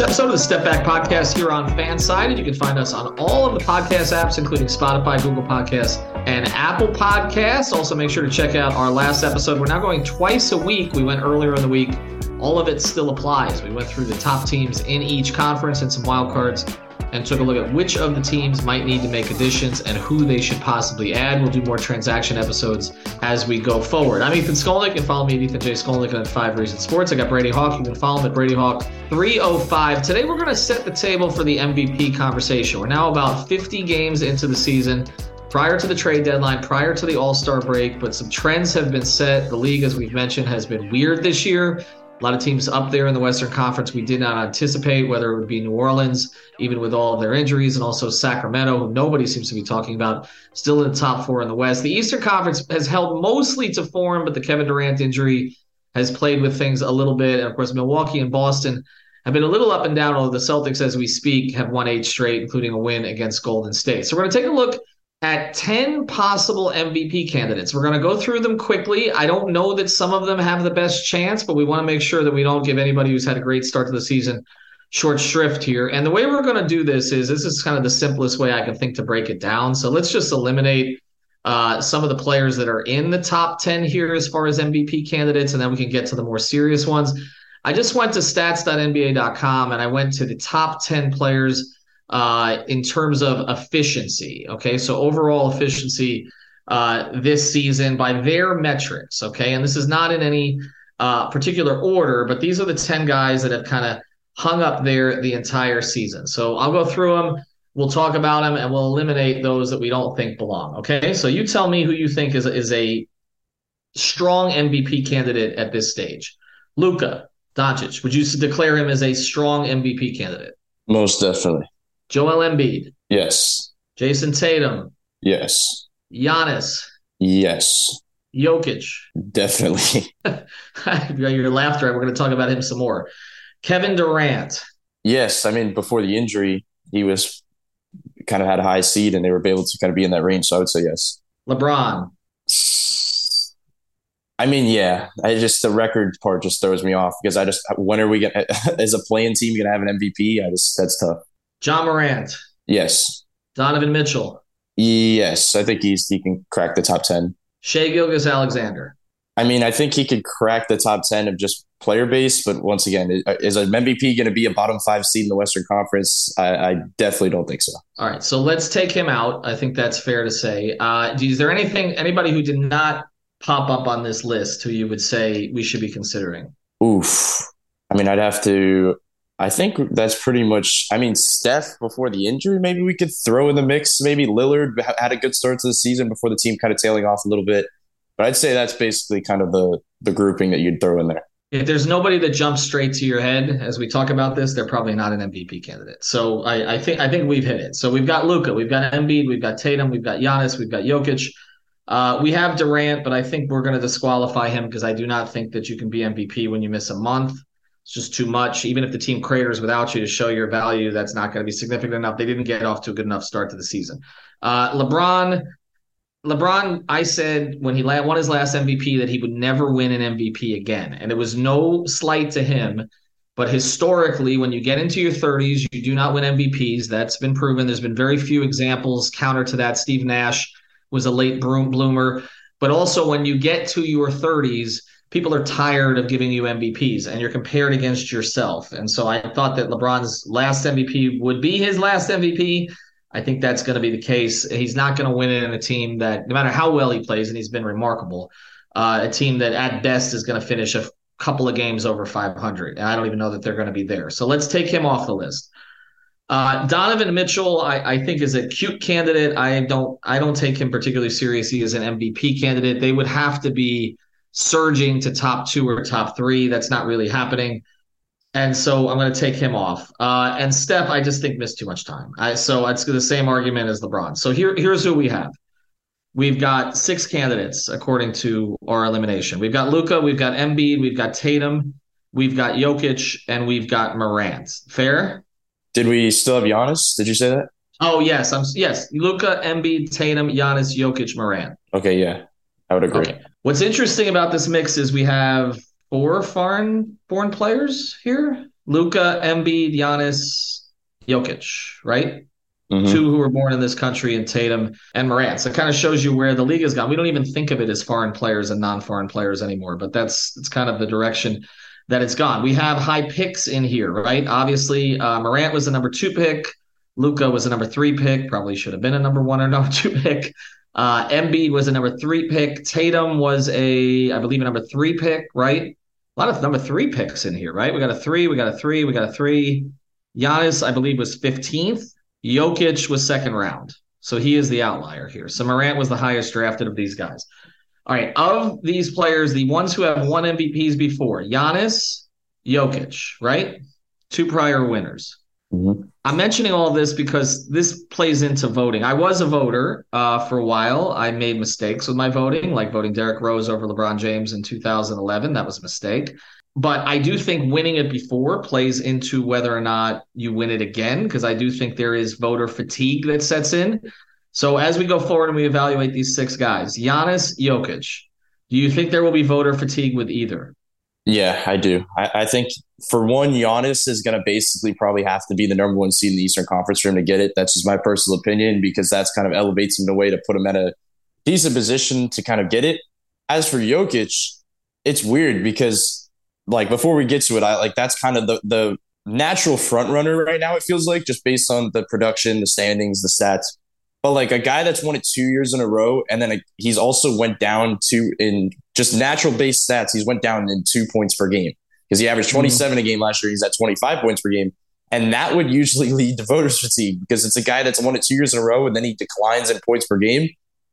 Episode of the Step Back Podcast here on Fansided. You can find us on all of the podcast apps, including Spotify, Google Podcasts, and Apple Podcasts. Also, make sure to check out our last episode. We're now going twice a week. We went earlier in the week. All of it still applies. We went through the top teams in each conference and some wild cards and took a look at which of the teams might need to make additions and who they should possibly add. We'll do more transaction episodes as we go forward. I'm Ethan Skolnick. Can follow me at Ethan J. Skolnick on Five Reasons Sports. I got Brady Hawk. You can follow him at Brady Hawk 305. Today we're going to set the table for the MVP conversation. We're now about 50 games into the season. Prior to the trade deadline, prior to the All Star break, but some trends have been set. The league, as we've mentioned, has been weird this year. A lot of teams up there in the Western Conference we did not anticipate, whether it would be New Orleans, even with all of their injuries, and also Sacramento, who nobody seems to be talking about, still in the top four in the West. The Eastern Conference has held mostly to form, but the Kevin Durant injury has played with things a little bit. And of course, Milwaukee and Boston have been a little up and down, although the Celtics, as we speak, have won eight straight, including a win against Golden State. So we're going to take a look at 10 possible MVP candidates. We're going to go through them quickly. I don't know that some of them have the best chance, but we want to make sure that we don't give anybody who's had a great start to the season short shrift here. And the way we're going to do this is this is kind of the simplest way I can think to break it down. So let's just eliminate uh, some of the players that are in the top 10 here as far as MVP candidates, and then we can get to the more serious ones. I just went to stats.nba.com and I went to the top 10 players uh, in terms of efficiency. Okay, so overall efficiency uh, this season by their metrics. Okay, and this is not in any uh, particular order, but these are the 10 guys that have kind of hung up there the entire season. So I'll go through them. We'll talk about them and we'll eliminate those that we don't think belong. Okay, so you tell me who you think is, is a strong MVP candidate at this stage. Luka Doncic, would you declare him as a strong MVP candidate? Most definitely. Joel Embiid. Yes. Jayson Tatum. Yes. Giannis. Yes. Jokic. Definitely. Your laughter. We're going to talk about him some more. Kevin Durant. Yes. I mean, before the injury, he was kind of had a high seed and they were able to kind of be in that range. So I would say yes. LeBron. I mean, yeah. I just the record part just throws me off because I just when are we gonna as a playing team gonna have an MVP? I just that's tough. Ja Morant. Yes. Donovan Mitchell. Yes, I think he's he can crack the top ten. Shai Gilgeous-Alexander. I mean, I think he could crack the top ten of just player base, but once again, is an MVP going to be a bottom five seed in the Western Conference? I, I, definitely don't think so. All right, so let's take him out. I think that's fair to say. Uh, is there anything anybody who did not pop up on this list who you would say we should be considering? Oof. I mean, I'd have to. I think that's pretty much. I mean, Steph before the injury, maybe we could throw in the mix. Maybe Lillard had a good start to the season before the team kind of tailing off a little bit. But I'd say that's basically kind of the the grouping that you'd throw in there. If there's nobody that jumps straight to your head as we talk about this, they're probably not an MVP candidate. So I, I think I think we've hit it. So we've got Luka, we've got Embiid, we've got Tatum, we've got Giannis, we've got Jokic. Uh, we have Durant, but I think we're going to disqualify him because I do not think that you can be MVP when you miss a month. It's just too much. Even if the team craters without you to show your value, that's not going to be significant enough. They didn't get off to a good enough start to the season. Uh, LeBron, LeBron, I said when he won his last MVP that he would never win an MVP again, and it was no slight to him. But historically, when you get into your 30s, you do not win MVPs. That's been proven. There's been very few examples counter to that. Steve Nash was a late bloomer. But also, when you get to your 30s, people are tired of giving you MVPs and you're compared against yourself. And so I thought that LeBron's last MVP would be his last MVP. I think that's going to be the case. He's not going to win it in a team that, no matter how well he plays, and he's been remarkable, uh, a team that at best is going to finish a couple of games over 500. And I don't even know that they're going to be there. So let's take him off the list. Uh, Donovan Mitchell, I, I, think, is a cute candidate. I don't I don't take him particularly seriously as an MVP candidate. They would have to be surging to top two or top three. That's not really happening. And so I'm going to take him off. Uh, and Steph, I just think missed too much time. I, so it's the same argument as LeBron. So here, here's who we have. We've got six candidates according to our elimination. We've got Luka, we've got Embiid, we've got Tatum, we've got Jokic, and we've got Morant. Fair? Did we still have Giannis? Did you say that? Oh yes, I'm yes. Luka, Embiid, Tatum, Giannis, Jokic, Morant. Okay, yeah, I would agree. Okay. What's interesting about this mix is we have four foreign born players here: Luka, Embiid, Giannis, Jokic. Right? Mm-hmm. Two who were born in this country, and Tatum and Morant. So it kind of shows you where the league has gone. We don't even think of it as foreign players and non-foreign players anymore, but that's it's kind of the direction that it's gone. We have high picks in here, right? Obviously, uh, Morant was the number two pick. Luka was a number three pick. Probably should have been a number one or number two pick. Uh, Embiid was a number three pick. Tatum was a, I believe, a number three pick, right? A lot of number three picks in here, right? We got a three, we got a three, we got a three. Giannis, I believe, was 15th. Jokic was second round. So he is the outlier here. So Morant was the highest drafted of these guys. All right, of these players, the ones who have won MVPs before, Giannis, Jokic, right? Two prior winners. Mm-hmm. I'm mentioning all this because this plays into voting. I was a voter uh, for a while. I made mistakes with my voting, like voting Derrick Rose over LeBron James in 2011. That was a mistake. But I do think winning it before plays into whether or not you win it again, because I do think there is voter fatigue that sets in. So as we go forward and we evaluate these six guys, Giannis, Jokic, do you think there will be voter fatigue with either? Yeah, I do. I, I think for one, Giannis is going to basically probably have to be the number one seed in the Eastern Conference for him to get it. That's just my personal opinion because that's kind of elevates him in a way to put him at a decent position to kind of get it. As for Jokic, it's weird because like before we get to it, I like that's kind of the the natural front runner right now. It feels like just based on the production, the standings, the stats. But like a guy that's won it two years in a row, and then a, he's also went down to in just natural base stats. He's went down in two points per game because he averaged 27 mm-hmm. a game last year. He's at 25 points per game. And that would usually lead to voters fatigue because it's a guy that's won it two years in a row and then he declines in points per game.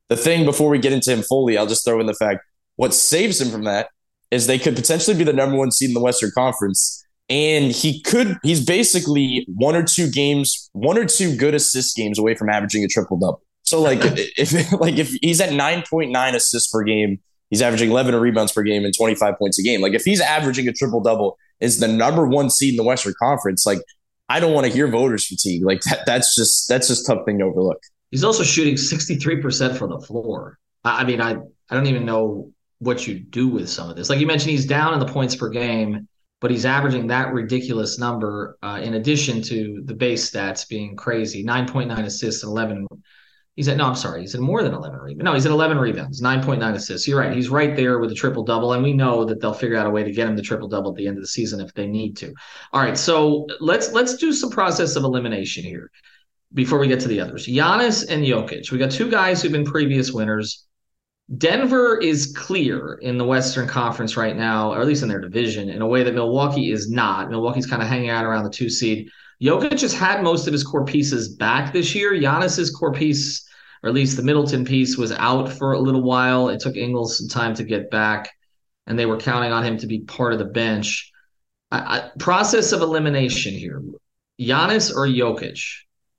The thing before we get into him fully, I'll just throw in the fact what saves him from that is they could potentially be the number one seed in the Western Conference and he could he's basically one or two games one or two good assist games away from averaging a triple double so like if like if he's at 9.9 assists per game he's averaging 11 rebounds per game and 25 points a game. Like if he's averaging a triple double is the number one seed in the western conference like i don't want to hear voters fatigue. Like that, that's just that's just tough thing to overlook. He's also shooting 63% from the floor. I mean i i don't even know what you do with some of this. Like you mentioned he's down in the points per game but he's averaging that ridiculous number uh, in addition to the base stats being crazy 9.9 assists and 11 he's at no i'm sorry. He's at more than 11 rebounds. No he's at 11 rebounds 9.9 assists. You're right. He's right there with a triple double and we know that they'll figure out a way to get him the triple double at the end of the season if they need to. All right so let's let's do some process of elimination here before we get to the others. Giannis and Jokic. We got two guys who've been previous winners. Denver is clear in the Western Conference right now, or at least in their division, in a way that Milwaukee is not. Milwaukee's kind of hanging out around the two seed. Jokic has had most of his core pieces back this year. Giannis's core piece, or at least the Middleton piece, was out for a little while. It took Ingles some time to get back, and they were counting on him to be part of the bench. I, I, process of elimination here: Giannis or Jokic?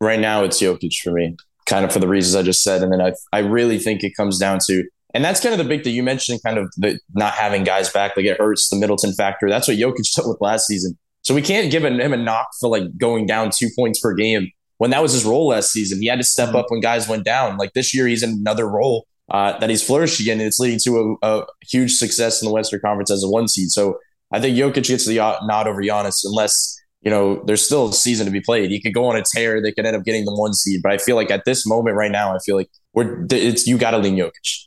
Right now, it's Jokic for me, kind of for the reasons I just said, and then I I really think it comes down to and that's kind of the big thing you mentioned, kind of the not having guys back, like it hurts the Middleton factor. That's what Jokic dealt with last season. So we can't give him a knock for like going down two points per game when that was his role last season. He had to step mm-hmm. up when guys went down. Like this year, he's in another role uh, that he's flourishing in, and it's leading to a, a, huge success in the Western Conference as a one seed. So I think Jokic gets the nod over Giannis, unless you know there's still a season to be played. He could go on a tear; they could end up getting the one seed. But I feel like at this moment right now, I feel like we're it's you got to lean Jokic.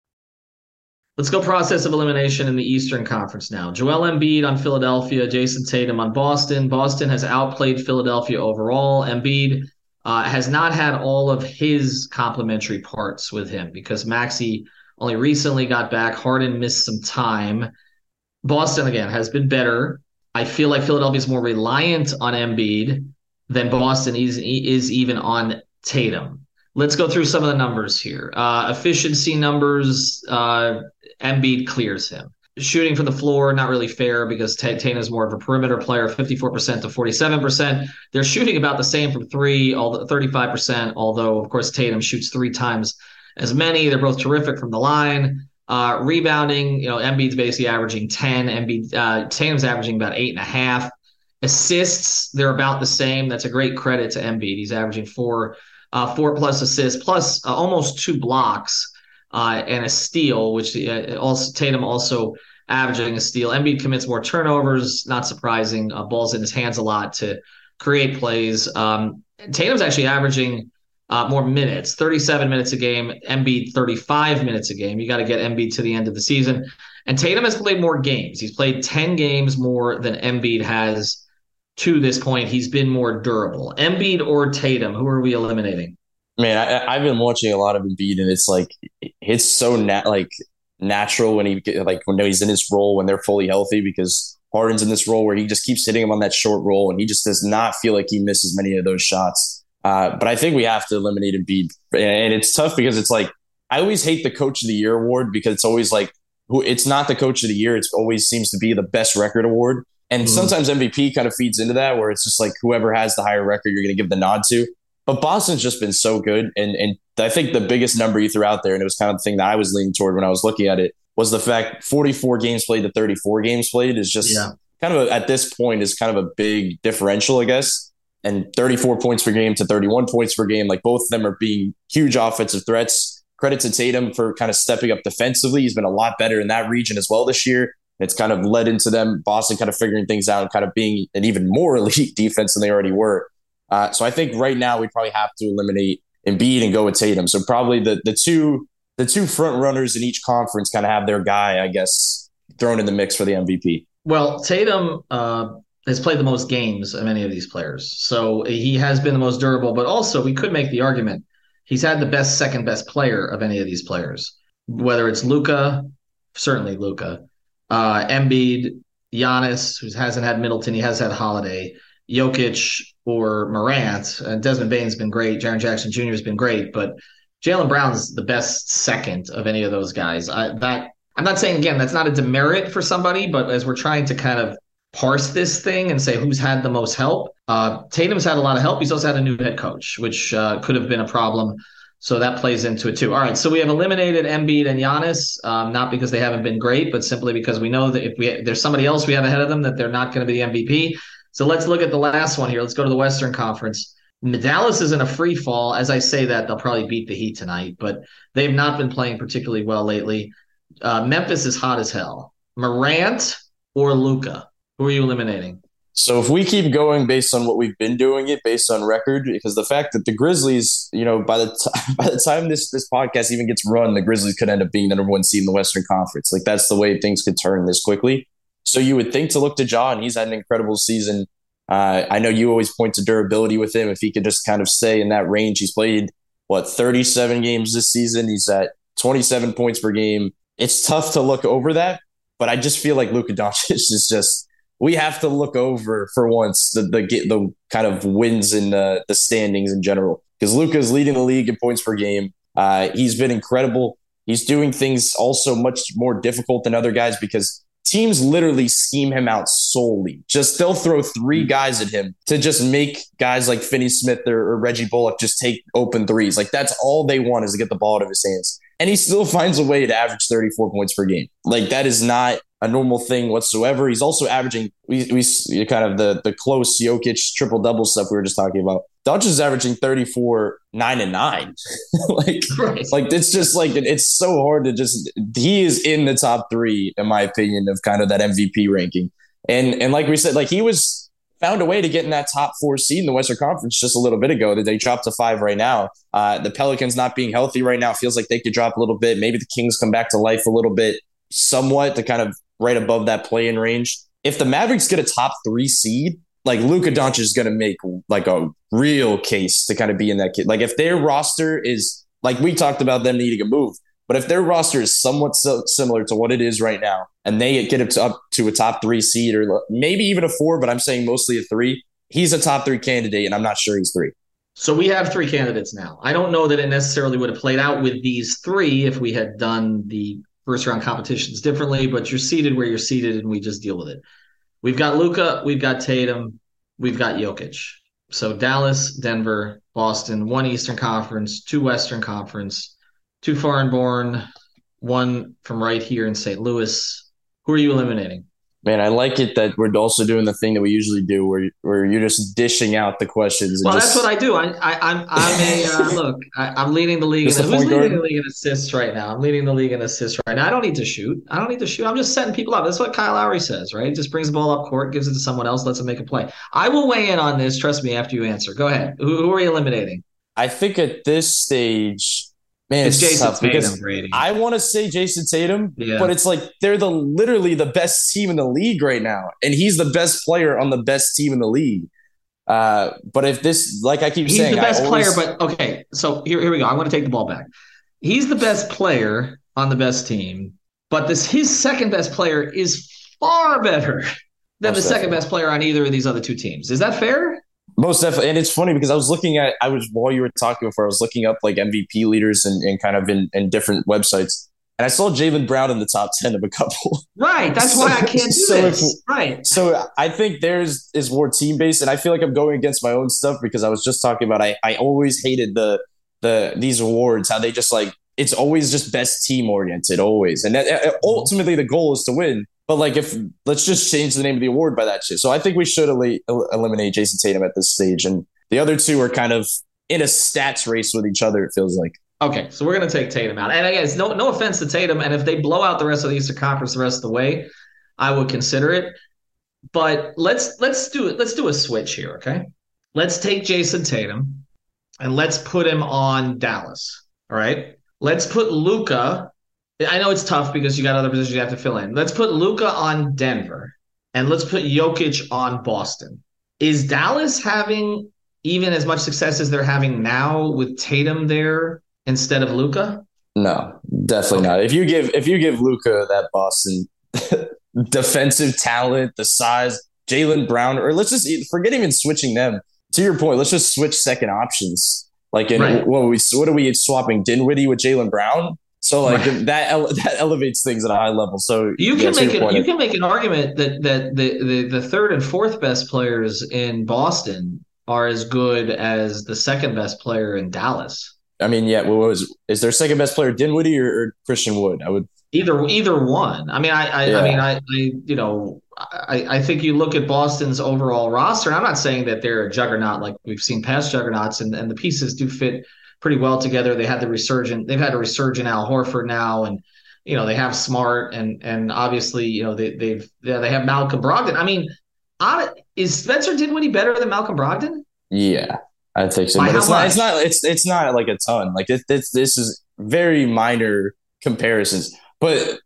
Let's go process of elimination in the Eastern Conference now. Joel Embiid on Philadelphia, Jayson Tatum on Boston. Boston has outplayed Philadelphia overall. Embiid uh, has not had all of his complementary parts with him because Maxey only recently got back. Harden missed some time. Boston, again, has been better. I feel like Philadelphia is more reliant on Embiid than Boston is, is even on Tatum. Let's go through some of the numbers here. Uh, efficiency numbers, uh, Embiid clears him. Shooting from the floor, not really fair because Tatum is more of a perimeter player, 54% to 47%. They're shooting about the same from three, all 35%, although, of course, Tatum shoots three times as many. They're both terrific from the line. Uh, rebounding, you know, Embiid's basically averaging 10. Embiid, uh, Tatum's averaging about eight and a half. Assists, they're about the same. That's a great credit to Embiid. He's averaging four, uh, four plus assists, plus uh, almost two blocks uh, and a steal, which uh, also Tatum also averaging a steal. Embiid commits more turnovers, not surprising. Uh, balls in his hands a lot to create plays. Um, Tatum's actually averaging uh, more minutes, 37 minutes a game. Embiid 35 minutes a game. You got to get Embiid to the end of the season. And Tatum has played more games. He's played 10 games more than Embiid has to this point. He's been more durable. Embiid or Tatum, who are we eliminating? Man, I, have been watching a lot of Embiid, and it's like it's so nat- like natural when he like when he's in his role when they're fully healthy because Harden's in this role where he just keeps hitting him on that short roll, and he just does not feel like he misses many of those shots. Uh, but I think we have to eliminate Embiid, and it's tough because it's like I always hate the Coach of the Year award because it's always like who it's not the Coach of the Year; it's always seems to be the best record award. And mm. sometimes MVP kind of feeds into that, where it's just like whoever has the higher record, you're going to give the nod to. But Boston's just been so good. And and I think the biggest number you threw out there, and it was kind of the thing that I was leaning toward when I was looking at it, was the fact 44 games played to 34 games played is just yeah. kind of a, at this point is kind of a big differential, I guess. And 34 points per game to 31 points per game, like both of them are being huge offensive threats. Credit to Tatum for kind of stepping up defensively. He's been a lot better in that region as well this year. It's kind of led into them, Boston kind of figuring things out and kind of being an even more elite defense than they already were. Uh, so I think right now we probably have to eliminate Embiid and go with Tatum. So probably the the two the two front runners in each conference kind of have their guy, I guess, thrown in the mix for the MVP. Well, Tatum uh, has played the most games of any of these players, so he has been the most durable. But also, we could make the argument he's had the best second best player of any of these players, whether it's Luka, certainly Luka, uh, Embiid, Giannis, who hasn't had Middleton, he has had Holiday. Jokic or Morant. And Desmond Bane's been great. Jaren Jackson Jr. has been great, but Jaylen Brown's the best second of any of those guys. I, that I'm not saying again that's not a demerit for somebody, but as we're trying to kind of parse this thing and say who's had the most help, uh, Tatum's had a lot of help. He's also had a new head coach, which uh, could have been a problem. So that plays into it too. All right, so we have eliminated Embiid and Giannis, um, not because they haven't been great, but simply because we know that if we there's somebody else we have ahead of them that they're not going to be the MVP. So let's look at the last one here. Let's go to the Western Conference. Dallas is in a free fall. As I say that, they'll probably beat the Heat tonight, but they've not been playing particularly well lately. Uh, Memphis is hot as hell. Morant or Luka? Who are you eliminating? So if we keep going based on what we've been doing it based on record, because the fact that the Grizzlies, you know, by the t- by the time this this podcast even gets run, the Grizzlies could end up being the number one seed in the Western Conference. Like that's the way things could turn this quickly. So you would think to look to John. He's had an incredible season. Uh, I know you always point to durability with him. If he could just kind of stay in that range, he's played what 37 games this season. He's at 27 points per game. It's tough to look over that, but I just feel like Luka Doncic is just we have to look over for once the the, the kind of wins in the, the standings in general because Luka is leading the league in points per game. Uh, he's been incredible. He's doing things also much more difficult than other guys because teams literally scheme him out solely. Just they'll throw three hmm. guys at him to just make guys like Finney Smith or, or, Reggie Bullock just take open threes. Like that's all they want is to get the ball out of his hands. And he still finds a way to average 34 points per game. Like that is not a normal thing whatsoever. He's also averaging we we kind of the the close Jokic triple double stuff we were just talking about. Dodge is averaging 34, 9 and 9. like, right. like it's just like it's so hard to just he is in the top three, in my opinion, of kind of that MVP ranking. And and like we said, like he was found a way to get in that top four seed in the Western Conference just a little bit ago. That they dropped to five right now. Uh, the Pelicans not being healthy right now feels like they could drop a little bit. Maybe the Kings come back to life a little bit, somewhat to kind of right above that play in range. If the Mavericks get a top three seed, like Luka Doncic is going to make like a real case to kind of be in that kid. Like if their roster is like we talked about them needing a move, but if their roster is somewhat so similar to what it is right now, and they get it up to a top three seed or maybe even a four, but I'm saying mostly a three, he's a top three candidate, and I'm not sure he's three. So we have three candidates now. I don't know that it necessarily would have played out with these three if we had done the first round competitions differently, but you're seated where you're seated, and we just deal with it. We've got Luka, we've got Tatum, we've got Jokic. So Dallas, Denver, Boston, one Eastern Conference, two Western Conference, two foreign born, one from right here in St. Louis. Who are you eliminating? Man, I like it that we're also doing the thing that we usually do, where where you're just dishing out the questions. Well, just... that's what I do. I, I am I'm, I'm a uh, look. I, am leading the league. In, who's leading the league in assists right now? I'm leading the league in assists right now. I don't need to shoot. I don't need to shoot. I'm just setting people up. That's what Kyle Lowry says, right? Just brings the ball up court, gives it to someone else, lets them make a play. I will weigh in on this. Trust me. After you answer, go ahead. Who, who are you eliminating? I think at this stage, Man, it's, it's tough because Brady. I want to say Jayson Tatum, yeah. but it's like they're the literally the best team in the league right now, and he's the best player on the best team in the league. Uh, but if this, like I keep he's saying, the best always... player. But okay, so here, here we go. I'm going to take the ball back. He's the best player on the best team, but this his second best player is far better than the second best player on either of these other two teams. Is that fair? Most definitely. And it's funny because I was looking at, I was, while you were talking before, I was looking up like MVP leaders and, and kind of in, in different websites. And I saw Jaylen Brown in the top 10 of a couple. Right. That's so, why I can't do so this. If, right. So I think theirs is more team based. And I feel like I'm going against my own stuff because I was just talking about, I, I always hated the, the, these awards, how they just like, it's always just best team oriented, always. And that, ultimately the goal is to win. But like, if let's just change the name of the award by that shit. So I think we should el- eliminate Jayson Tatum at this stage, and the other two are kind of in a stats race with each other. It feels like. Okay, so we're gonna take Tatum out, and again, it's no no offense to Tatum, and if they blow out the rest of the Eastern Conference the rest of the way, I would consider it. But let's let's do it. Let's do a switch here, okay? Let's take Jayson Tatum, and let's put him on Dallas. All right. Let's put Luka I know it's tough because you got other positions you have to fill in. Let's put Luka on Denver and let's put Jokic on Boston. Is Dallas having even as much success as they're having now with Tatum there instead of Luka? No, definitely not. If you give if you give Luka that Boston defensive talent, the size, Jaylen Brown, or let's just forget even switching them. To your point, let's just switch second options. Like, in, right. what, we, what are we swapping Dinwiddie with Jaylen Brown? So like right. that ele- that elevates things at a high level. So you can make it, you can make an argument that that the, the the third and fourth best players in Boston are as good as the second best player in Dallas. I mean, yeah. What was is their second best player Dinwiddie or, or Christian Wood? I would either either one. I mean, I I, yeah. I mean, I, I you know, I, I think you look at Boston's overall roster. I'm not saying that they're a juggernaut like we've seen past juggernauts, and, and the pieces do fit pretty well together. They had the resurgent. They've had a resurgent Al Horford now, and you know they have Smart, and and obviously you know they they've yeah, they have Malcolm Brogdon. I mean, is Spencer Dinwiddie better than Malcolm Brogdon? Yeah, I think so. But it's not, it's not. It's it's not like a ton. Like it, it's this is very minor comparisons. But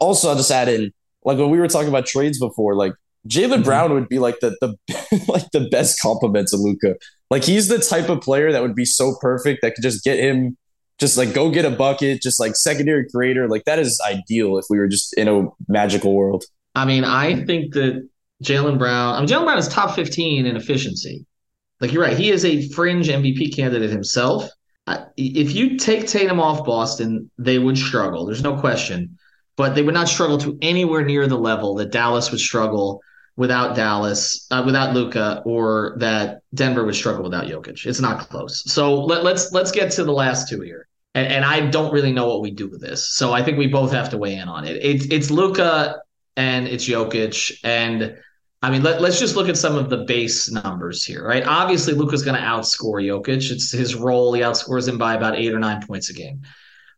also, I'll just add in like when we were talking about trades before, like Jaylen mm-hmm. Brown would be like the the like the best complement to Luka. Like he's the type of player that would be so perfect that could just get him just like go get a bucket, just like secondary creator. Like that is ideal if we were just in a magical world. I mean, I think that Jaylen Brown, I mean, Jaylen Brown is top 15 in efficiency. Like you're right, he is a fringe MVP candidate himself. If you take Tatum off Boston, they would struggle. There's no question, but they would not struggle to anywhere near the level that Dallas would struggle without Dallas, uh, without Luka, or that Denver would struggle without Jokic. It's not close. So let, us let's, let's get to the last two here. And, and, I don't really know what we do with this. So I think we both have to weigh in on it. It's it's Luka and it's Jokic. And I mean, let, let's just look at some of the base numbers here, right? Obviously, Luka's going to outscore Jokic. It's his role. He outscores him by about eight or nine points a game.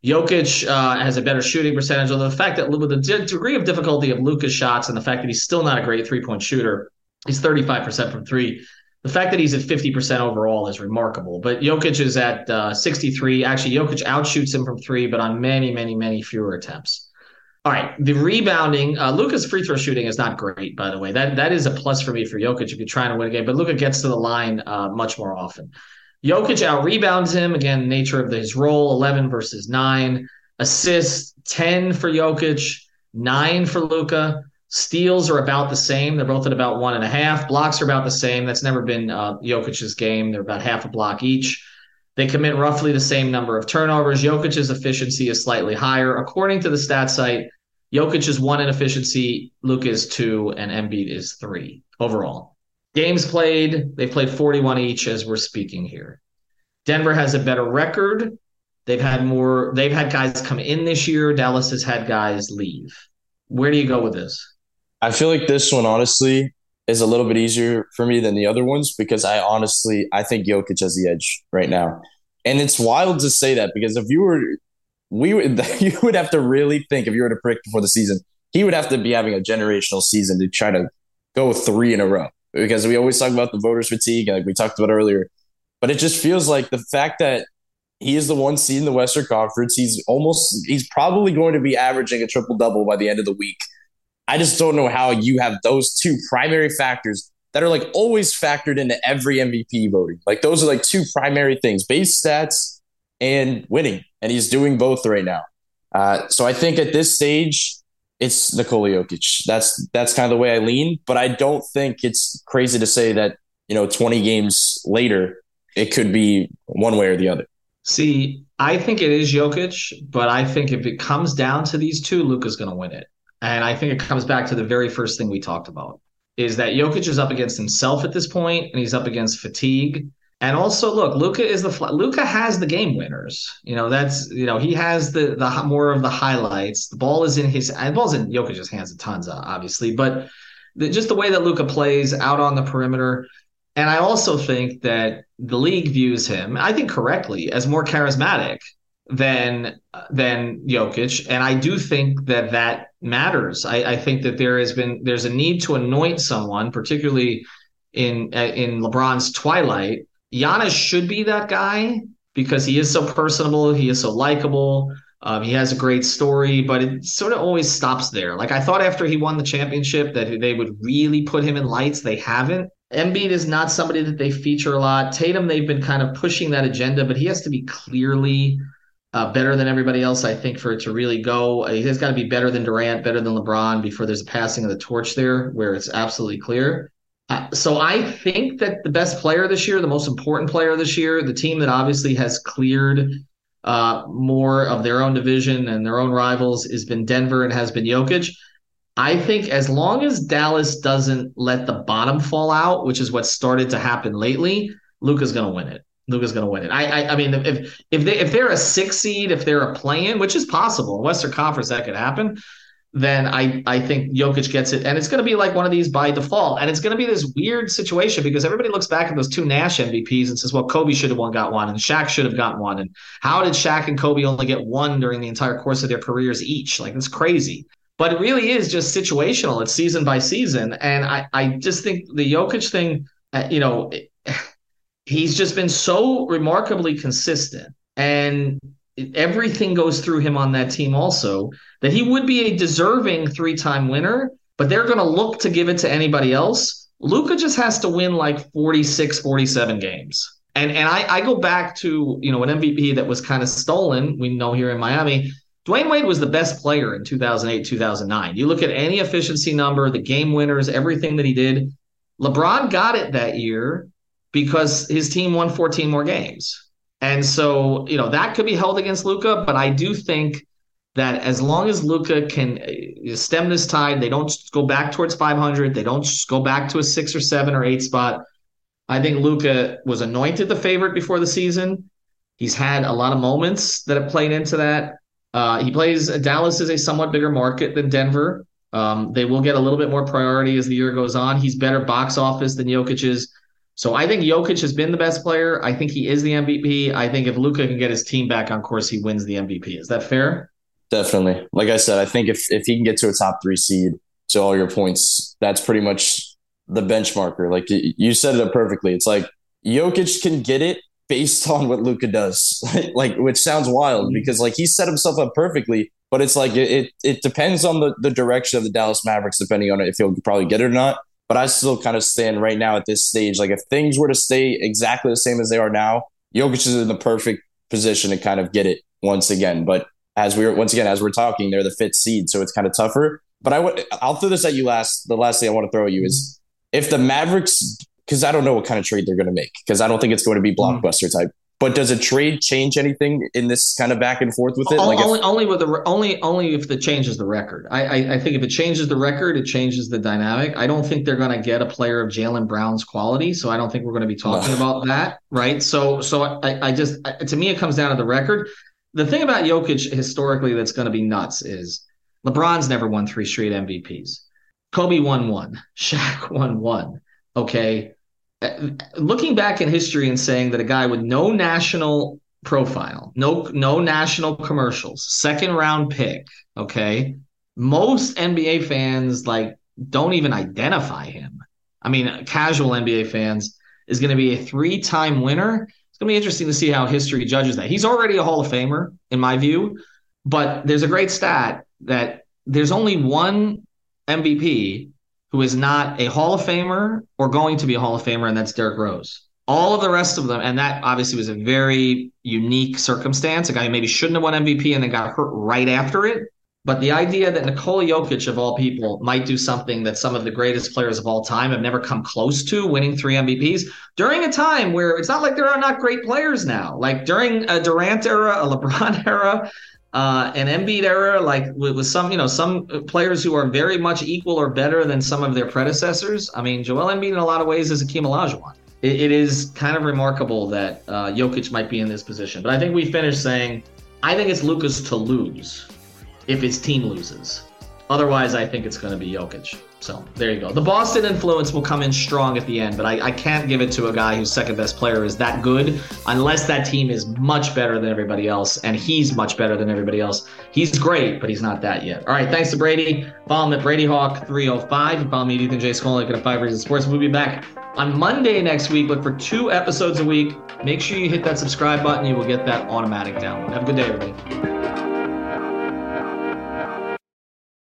Jokic uh, has a better shooting percentage, although the fact that with the degree of difficulty of Luka's shots and the fact that he's still not a great three point shooter, he's 35% from three. The fact that he's at 50% overall is remarkable. But Jokic is at uh, 63. Actually, Jokic outshoots him from three, but on many, many, many fewer attempts. All right, the rebounding. Uh, Luka's free throw shooting is not great, by the way. That that is a plus for me for Jokic if you're trying to win a game. But Luka gets to the line uh, much more often. Jokic out rebounds him. Again, nature of his role 11 versus 9. Assists 10 for Jokic, 9 for Luka. Steals are about the same. They're both at about one and a half. Blocks are about the same. That's never been uh, Jokic's game. They're about half a block each. They commit roughly the same number of turnovers. Jokic's efficiency is slightly higher. According to the stat site, Jokic is one in efficiency, Luka is two, and Embiid is three overall. Games played, they played 41 each as we're speaking here. Denver has a better record. They've had more, they've had guys come in this year. Dallas has had guys leave. Where do you go with this? I feel like this one, honestly, is a little bit easier for me than the other ones because I honestly, I think Jokic has the edge right now. And it's wild to say that because if you were, we would, you would have to really think if you were to predict before the season, he would have to be having a generational season to try to go three in a row because we always talk about the voters fatigue, like we talked about earlier. But it just feels like the fact that he is the one seed in the Western Conference, he's almost he's probably going to be averaging a triple double by the end of the week. I just don't know how you have those two primary factors that are like always factored into every MVP voting. Like those are like two primary things: base stats and winning, and he's doing both right now. Uh, so I think at this stage, it's Nikola Jokic. That's that's kind of the way I lean, but I don't think it's crazy to say that you know 20 games later it could be one way or the other. See, I think it is Jokic, but I think if it comes down to these two, Luka's going to win it. And I think it comes back to the very first thing we talked about is that Jokic is up against himself at this point, and he's up against fatigue. And also, look, Luka is the Luka has the game winners. You know, that's you know he has the the more of the highlights. The ball is in his the ball's in Jokic's hands a tons, uh, obviously, but the, just the way that Luka plays out on the perimeter. And I also think that the league views him, I think correctly, as more charismatic than than Jokic, and I do think that that matters. I, I think that there has been there's a need to anoint someone, particularly in uh, in LeBron's twilight Giannis should be that guy because he is so personable, he is so likable. Um, he has a great story, but it sort of always stops there. Like I thought after he won the championship that they would really put him in lights. They haven't. Embiid is not somebody that they feature a lot. Tatum, they've been kind of pushing that agenda, but he has to be clearly uh, better than everybody else, I think, for it to really go. He has got to be better than Durant, better than LeBron before there's a passing of the torch there where it's absolutely clear. Uh, so I think that the best player this year, the most important player this year, the team that obviously has cleared uh, more of their own division and their own rivals has been Denver and has been Jokic. I think as long as Dallas doesn't let the bottom fall out, which is what started to happen lately, Luka's going to win it. Luka's going to win it. I, I, I mean, if if they if they're a six seed, if they're a play-in, which is possible Western Conference, that could happen. Then I I think Jokic gets it, and it's going to be like one of these by default, and it's going to be this weird situation because everybody looks back at those two Nash MVPs and says, well, Kobe should have one got one, and Shaq should have gotten one, and how did Shaq and Kobe only get one during the entire course of their careers each? Like it's crazy. But it really is just situational. It's season by season, and I I just think the Jokic thing, uh, you know. He's just been so remarkably consistent and everything goes through him on that team also that he would be a deserving three-time winner but they're going to look to give it to anybody else. Luka just has to win like 46 47 games. And and I, I go back to you know an mvp that was kind of stolen we know here in miami. Dwyane Wade was the best player in 2008 2009 you look at any efficiency number the game winners everything that he did lebron got it that year because his team won 14 more games. And so, you know, that could be held against Luka, but I do think that as long as Luka can uh, stem this tide, they don't go back towards 500, they don't go back to a six or seven or eight spot. I think Luka was anointed the favorite before the season. He's had a lot of moments that have played into that. Uh, he plays Dallas is a somewhat bigger market than Denver. Um, they will get a little bit more priority as the year goes on. He's better box office than Jokic is. So I think Jokic has been the best player. I think he is the MVP. I think if Luka can get his team back on course, he wins the MVP. Is that fair? Definitely. Like I said, I think if if he can get to a top three seed, to all your points, that's pretty much the benchmarker. Like you said it perfectly. It's like Jokic can get it based on what Luka does, like which sounds wild mm-hmm. because like he set himself up perfectly. But it's like it, it, it depends on the, the direction of the Dallas Mavericks, depending on if he'll probably get it or not. But I still kind of stand right now at this stage. Like if things were to stay exactly the same as they are now, Jokic is in the perfect position to kind of get it once again. But as we are once again as we're talking, they're the fifth seed, so it's kind of tougher. But I would I'll throw this at you last. The last thing I want to throw at you is if the Mavericks, because I don't know what kind of trade they're going to make, because I don't think it's going to be mm-hmm. blockbuster type. But does a trade change anything in this kind of back and forth with it? Only, like if, only, with the only only if it changes the record. I, I, I think if it changes the record, it changes the dynamic. I don't think they're going to get a player of Jaylen Brown's quality, so I don't think we're going to be talking about that, right? So so I, I just to me it comes down to the record. The thing about Jokic historically that's going to be nuts is LeBron's never won three straight MVPs. Kobe won one. Shaq won one. Okay looking back in history and saying that a guy with no national profile, no no national commercials, second round pick, okay? Most NBA fans like don't even identify him. I mean, casual NBA fans is going to be a three-time winner. It's going to be interesting to see how history judges that. He's already a Hall of Famer in my view, but there's a great stat that there's only one MVP who is not a Hall of Famer or going to be a Hall of Famer, and that's Derrick Rose. All of the rest of them, and that obviously was a very unique circumstance. A guy who maybe shouldn't have won MVP and then got hurt right after it. But the idea that Nikola Jokic, of all people, might do something that some of the greatest players of all time have never come close to, winning three MVPs during a time where it's not like there are not great players now. Like during a Durant era, a LeBron era, uh, an Embiid era, like with, with, some, you know, some players who are very much equal or better than some of their predecessors. I mean, Joel Embiid in a lot of ways is Hakeem Olajuwon. It, it is kind of remarkable that uh, Jokic might be in this position. But I think we finished saying, I think it's Luka's to lose if his team loses. Otherwise, I think it's going to be Jokic. So there you go. The Boston influence will come in strong at the end, but I, I, can't give it to a guy whose second best player is that good unless that team is much better than everybody else, and he's much better than everybody else. He's great, but he's not that yet. All right, thanks to Brady. Follow him at Brady Hawk 305. Follow me, at Ethan J. Skolnick at Five Reasons Sports. We'll be back on Monday next week. Look for two episodes a week. Make sure you hit that subscribe button. You will get that automatic download. Have a good day, everybody.